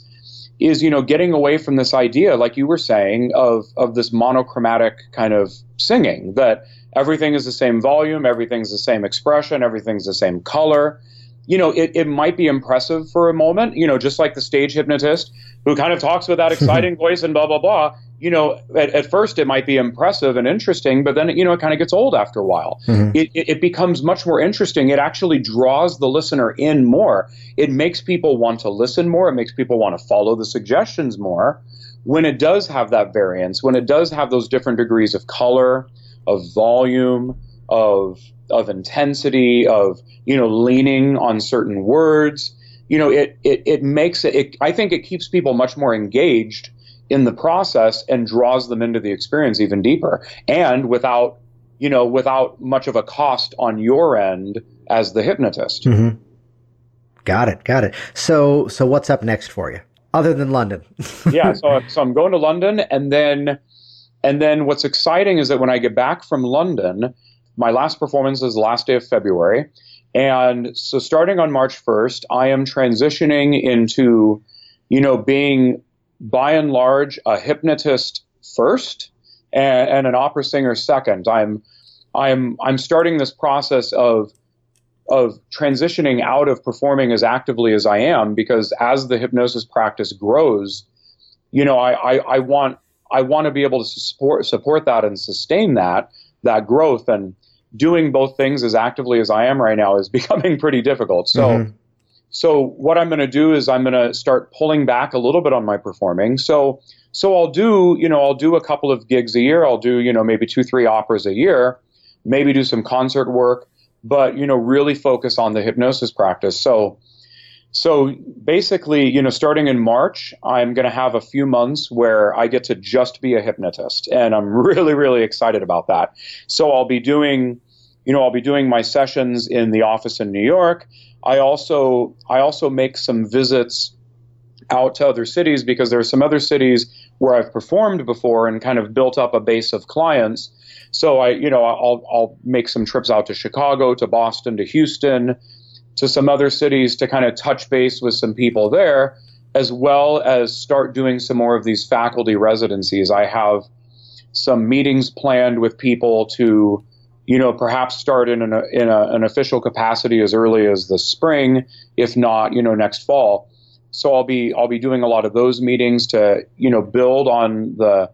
is you know getting away from this idea, like you were saying, of of this monochromatic kind of singing that everything is the same volume, everything's the same expression, everything's the same color you know, it, it might be impressive for a moment, you know, just like the stage hypnotist who kind of talks with that <laughs> exciting voice and blah, blah, blah. You know, at, at, first it might be impressive and interesting, but then, you know, it kind of gets old after a while. Mm-hmm. It, it, it becomes much more interesting. It actually draws the listener in more. It makes people want to listen more. It makes people want to follow the suggestions more. When it does have that variance, when it does have those different degrees of color, of volume, of of intensity, of you know leaning on certain words. You know, it it, it makes it, it. I think it keeps people much more engaged in the process and draws them into the experience even deeper, and without you know without much of a cost on your end as the hypnotist. Mm-hmm. Got it. Got it. So so what's up next for you? Other than London. <laughs> yeah, so so I'm going to London and then and then what's exciting is that when I get back from London, my last performance is the last day of February. And so starting on March 1st, I am transitioning into, you know, being by and large a hypnotist first and, and an opera singer second. I'm I'm I'm starting this process of of transitioning out of performing as actively as I am because as the hypnosis practice grows, you know, I, I, I want I want to be able to support support that and sustain that that growth and doing both things as actively as I am right now is <laughs> becoming pretty difficult. So, mm-hmm. so what I'm going to do is I'm going to start pulling back a little bit on my performing. So, so I'll do, you know, I'll do a couple of gigs a year. I'll do, you know, maybe two, three operas a year, maybe do some concert work, but, you know, really focus on the hypnosis practice. So, so basically, you know, starting in March, I'm going to have a few months where I get to just be a hypnotist, and I'm <laughs> really, really excited about that. So I'll be doing, you know, I'll be doing my sessions in the office in New York. I also, I also make some visits out to other cities because there are some other cities where I've performed before and kind of built up a base of clients. So I, you know, I'll, I'll make some trips out to Chicago, to Boston, to Houston to some other cities to kind of touch base with some people there, as well as start doing some more of these faculty residencies. I have some meetings planned with people to, you know, perhaps start in an, in a, an official capacity as early as the spring, if not, you know, next fall. So I'll be I'll be doing a lot of those meetings to, you know, build on the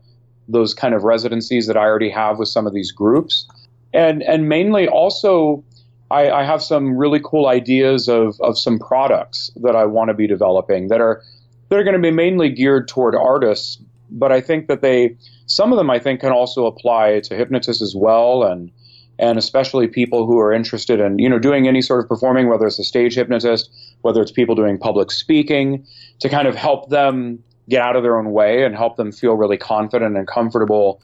those kind of residencies that I already have with some of these groups, and and mainly also I, I have some really cool ideas of, of some products that I want to be developing that are that are going to be mainly geared toward artists, but I think that they some of them I think can also apply to hypnotists as well and and especially people who are interested in you know doing any sort of performing whether it's a stage hypnotist whether it's people doing public speaking to kind of help them get out of their own way and help them feel really confident and comfortable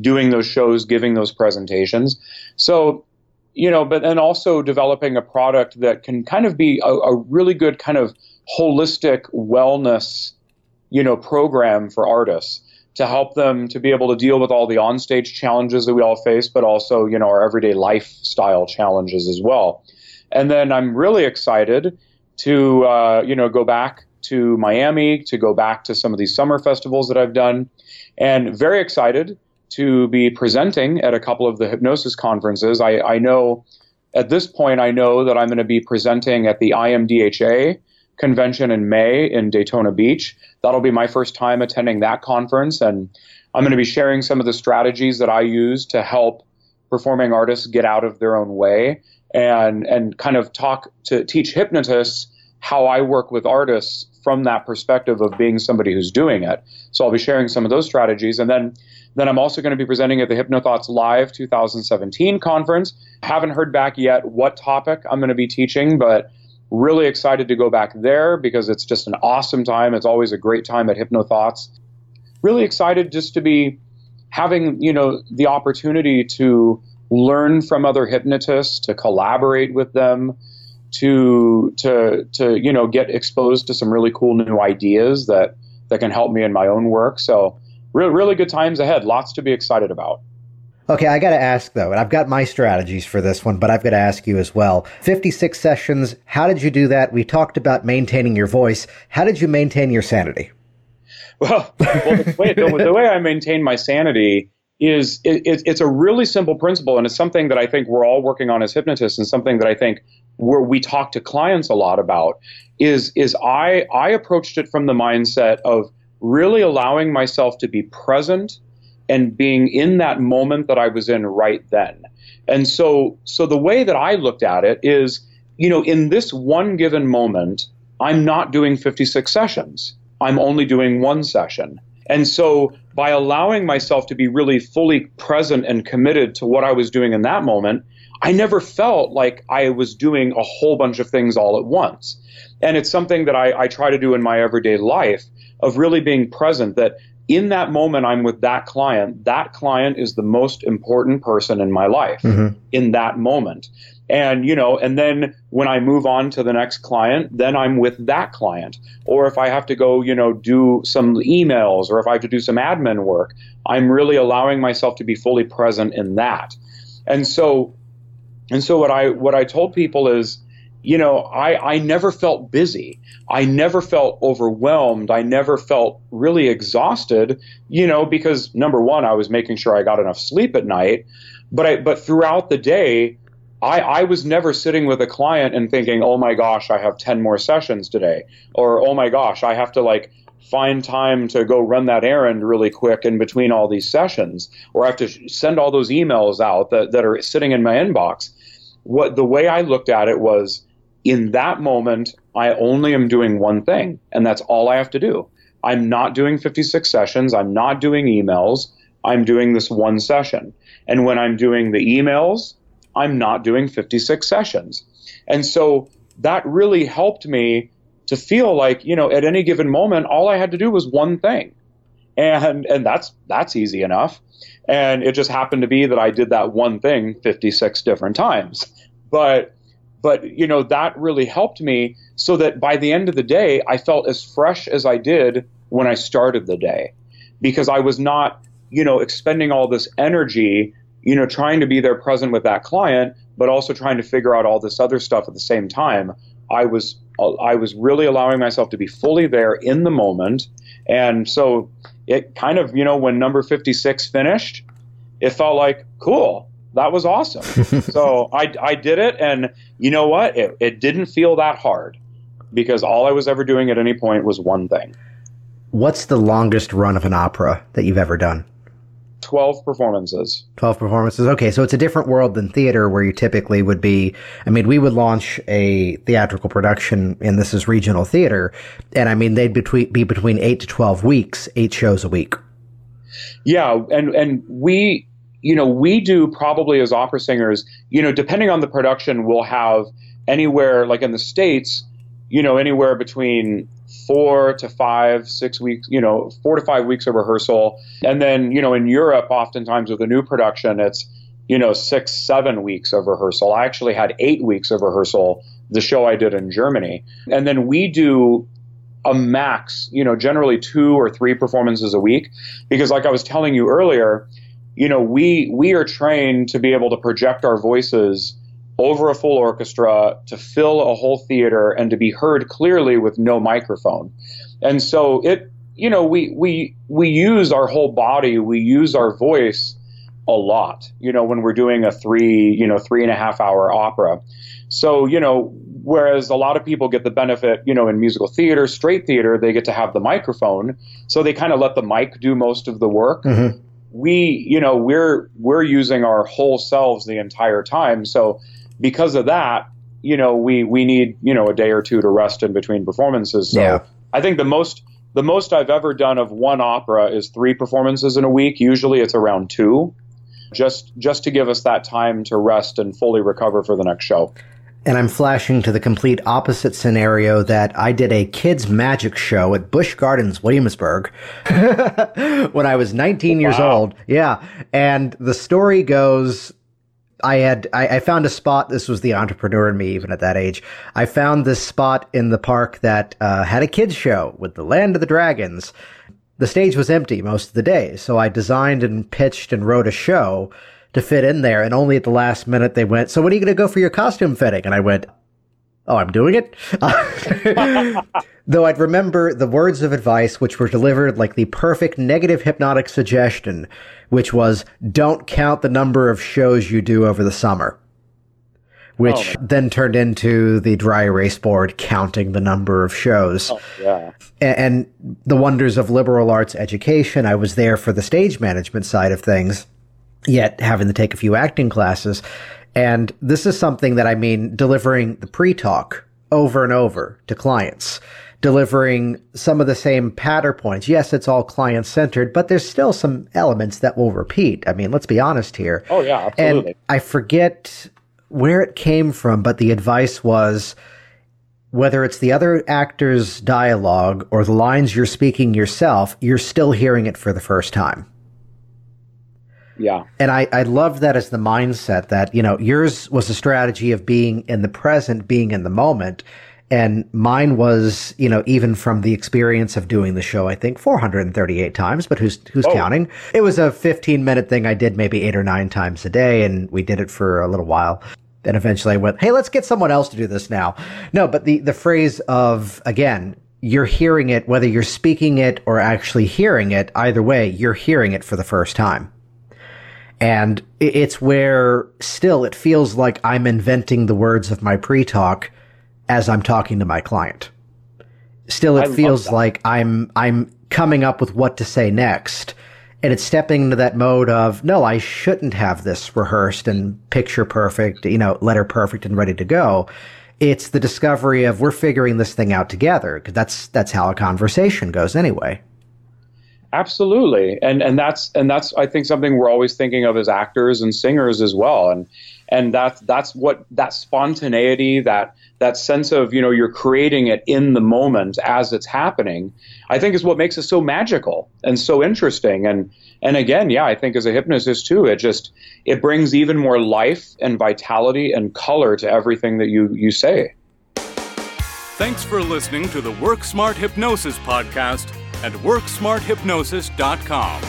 doing those shows giving those presentations. So you know but then also developing a product that can kind of be a, a really good kind of holistic wellness you know program for artists to help them to be able to deal with all the onstage challenges that we all face, but also, you know, our everyday lifestyle challenges as well. And then I'm really excited to, uh, you know, go back to Miami, to go back to some of these summer festivals that I've done, and very excited to be presenting at a couple of the hypnosis conferences. I, I know at this point, I know that I'm going to be presenting at the IMDHA convention in May in Daytona Beach. That'll be my first time attending that conference, and I'm going to be sharing some of the strategies that I use to help performing artists get out of their own way and and kind of talk to teach hypnotists how I work with artists from that perspective of being somebody who's doing it. So I'll be sharing some of those strategies and then then I'm also going to be presenting at the HypnoThoughts Live 2017 conference. Haven't heard back yet what topic I'm going to be teaching, but Really excited to go back there because it's just an awesome time. It's always a great time at HypnoThoughts. Really excited just to be having, you know, the opportunity to learn from other hypnotists, to collaborate with them, to to to you know get exposed to some really cool new ideas that that can help me in my own work. So really really good times ahead. Lots to be excited about. Okay, I got to ask though, and I've got my strategies for this one, but I've got to ask you as well. 56 sessions, how did you do that? We talked about maintaining your voice. How did you maintain your sanity? Well, <laughs> well the, way, the, the, way I maintain my sanity is it, it, it's a really simple principle, and it's something that I think we're all working on as hypnotists, and something that I think where we talk to clients a lot about is is I I approached it from the mindset of really allowing myself to be present and being in that moment that I was in right then. And so, so the way that I looked at it is, you know, in this one given moment, I'm not doing 56 sessions. I'm only doing one session. And so by allowing myself to be really fully present and committed to what I was doing in that moment, I never felt like I was doing a whole bunch of things all at once. And it's something that I, I try to do in my everyday life of really being present that in that moment I'm with that client, that client is the most important person in my life mm-hmm. in that moment. And, you know, and then when I move on to the next client, then I'm with that client. Or if I have to go, you know, do some emails or if I have to do some admin work, I'm really allowing myself to be fully present in that. And so, and so what I, what I told people is, you know, I, I never felt busy. I never felt overwhelmed. I never felt really exhausted, you know, because number one, I was making sure I got enough sleep at night. But I, but throughout the day, I, I was never sitting with a client and thinking, oh my gosh, I have 10 more sessions today. Or, oh my gosh, I have to like find time to go run that errand really quick in between all these sessions. Or I have to send all those emails out that, that are sitting in my inbox. What the way I looked at it was, in that moment, I only am doing one thing, and that's all I have to do. I'm not doing 56 sessions. I'm not doing emails. I'm doing this one session. And when I'm doing the emails, I'm not doing 56 sessions. And so that really helped me to feel like, you know, at any given moment, all I had to do was one thing. And, and that's, that's easy enough. And it just happened to be that I did that one thing 56 different times. But but you know that really helped me so that by the end of the day i felt as fresh as i did when i started the day. Because i was not you know expending all this energy you know trying to be there present with that client but also trying to figure out all this other stuff at the same time. I was i was really allowing myself to be fully there in the moment. And so it kind of you know when number 56 finished it felt like cool that was awesome. <laughs> so I, I did it, and you know what? It, it didn't feel that hard because all I was ever doing at any point was one thing. What's the longest run of an opera that you've ever done? 12 performances. 12 performances. Okay, so it's a different world than theater where you typically would be. I mean, we would launch a theatrical production, and this is regional theater, and I mean, they'd between, be between 8 to 12 weeks, eight shows a week. Yeah, and, and we, you know, we do probably as opera singers, you know, depending on the production, we'll have anywhere, like in the States, you know, anywhere between four to five, six weeks, you know, four to five weeks of rehearsal. And then, you know, in Europe, oftentimes with a new production, it's, you know, six, seven weeks of rehearsal. I actually had eight weeks of rehearsal, the show I did in Germany. And then we do a max, you know, generally two or three performances a week. Because like I was telling you earlier, you know, we we are trained to be able to project our voices over a full orchestra to fill a whole theater and to be heard clearly with no microphone. And so it, you know, we we we use our whole body, we use our voice a lot. You know, when we're doing a three, you know, three and a half hour opera. So you know, whereas a lot of people get the benefit, you know, in musical theater, straight theater, they get to have the microphone, so they kind of let the mic do most of the work. Mm-hmm. We, you know, we're we're using our whole selves the entire time. So because of that, you know, we we need you know a day or two to rest in between performances. So yeah. I think the most the most I've ever done of one opera is three performances in a week. Usually it's around two, just just to give us that time to rest and fully recover for the next show. And I'm flashing to the complete opposite scenario that I did a kids magic show at Busch Gardens, Williamsburg, <laughs> when I was 19 years wow. old. Yeah. And the story goes I had I, I, found a spot. This was the entrepreneur in me, even at that age. I found this spot in the park that uh, had a kids show with the Land of the Dragons. The stage was empty most of the day, so I designed and pitched and wrote a show to fit in there. And only at the last minute they went, "So when are you going to go for your costume fitting?" And I went, "Oh, I'm doing it." <laughs> Though I'd remember the words of advice, which were delivered like the perfect negative hypnotic suggestion which was don't count the number of shows you do over the summer. Which oh, then turned into the dry erase board counting the number of shows. Oh, yeah. And, and the wonders of liberal arts education. I was there for the stage management side of things, yet having to take a few acting classes. And this is something that I mean, delivering the pre talk over and over to clients delivering some of the same patter points. Yes, it's all client centered, but there's still some elements that will repeat. I mean, let's be honest here. Oh, yeah, absolutely. And I forget where it came from, but the advice was whether it's the other actor's dialogue or the lines you're speaking yourself, you're still hearing it for the first time. Yeah. And I, I love that as the mindset that, you know, yours was a strategy of being in the present, being in the moment. And mine was, you know, even from the experience of doing the show, I think 438 times, but who's, who's oh. counting? It was a 15 minute thing I did maybe eight or nine times a day. And we did it for a little while. Then eventually I went, Hey, let's get someone else to do this now. No, but the, the phrase of, again, you're hearing it, whether you're speaking it or actually hearing it, either way, you're hearing it for the first time. And it's where still it feels like I'm inventing the words of my pre-talk as I'm talking to my client. Still, it I feels like I'm I'm coming up with what to say next, and it's stepping into that mode of no, I shouldn't have this rehearsed and picture perfect, you know, letter perfect and ready to go. It's the discovery of we're figuring this thing out together because that's that's how a conversation goes anyway. Absolutely, and and that's and that's I think something we're always thinking of as actors and singers as well, and and that's that's what that spontaneity that that sense of you know you're creating it in the moment as it's happening i think is what makes it so magical and so interesting. And and again yeah i think as a hypnotist too it just it brings even more life and vitality and color to everything that you you say. Thanks for listening to the work smart hypnosis podcast at worksmarthypnosis.com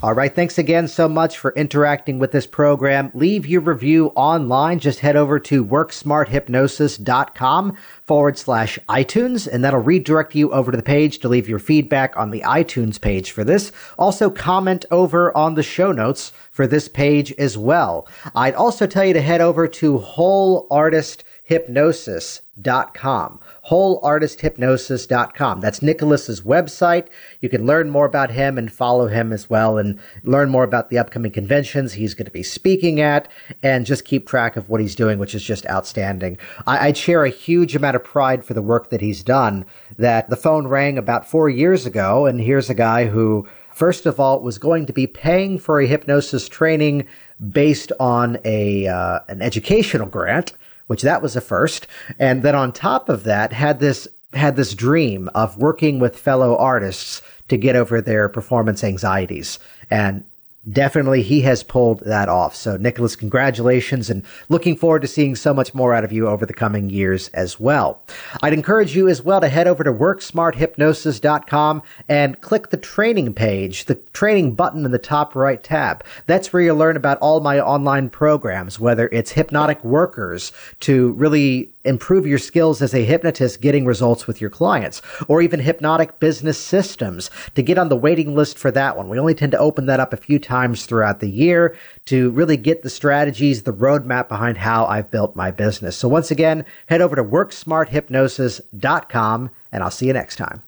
all right. Thanks again so much for interacting with this program. Leave your review online. Just head over to worksmarthypnosis.com forward slash iTunes, and that'll redirect you over to the page to leave your feedback on the iTunes page for this. Also comment over on the show notes for this page as well. I'd also tell you to head over to Whole Artist Hypnosis wholeartisthypnosis.com. Wholeartisthypnosis.com. That's Nicholas's website. You can learn more about him and follow him as well and learn more about the upcoming conventions he's going to be speaking at and just keep track of what he's doing, which is just outstanding. I, I'd share a huge amount of pride for the work that he's done that the phone rang about four years ago and here's a guy who first of all was going to be paying for a hypnosis training based on a uh, an educational grant which that was a first. And then on top of that, had this had this dream of working with fellow artists to get over their performance anxieties. And definitely he has pulled that off. So Nicholas, congratulations and looking forward to seeing so much more out of you over the coming years as well. I'd encourage you as well to head over to worksmarthypnosis.com and click the training page, the training button in the top right tab. That's where you'll learn about all my online programs, whether it's hypnotic workers to really improve your skills as a hypnotist getting results with your clients, or even hypnotic business systems to get on the waiting list for that one. We only tend to open that up a few times throughout the year to really get the strategies, the roadmap behind how I've built my business. So once again, head over to worksmarthypnosis.com and I'll see you next time.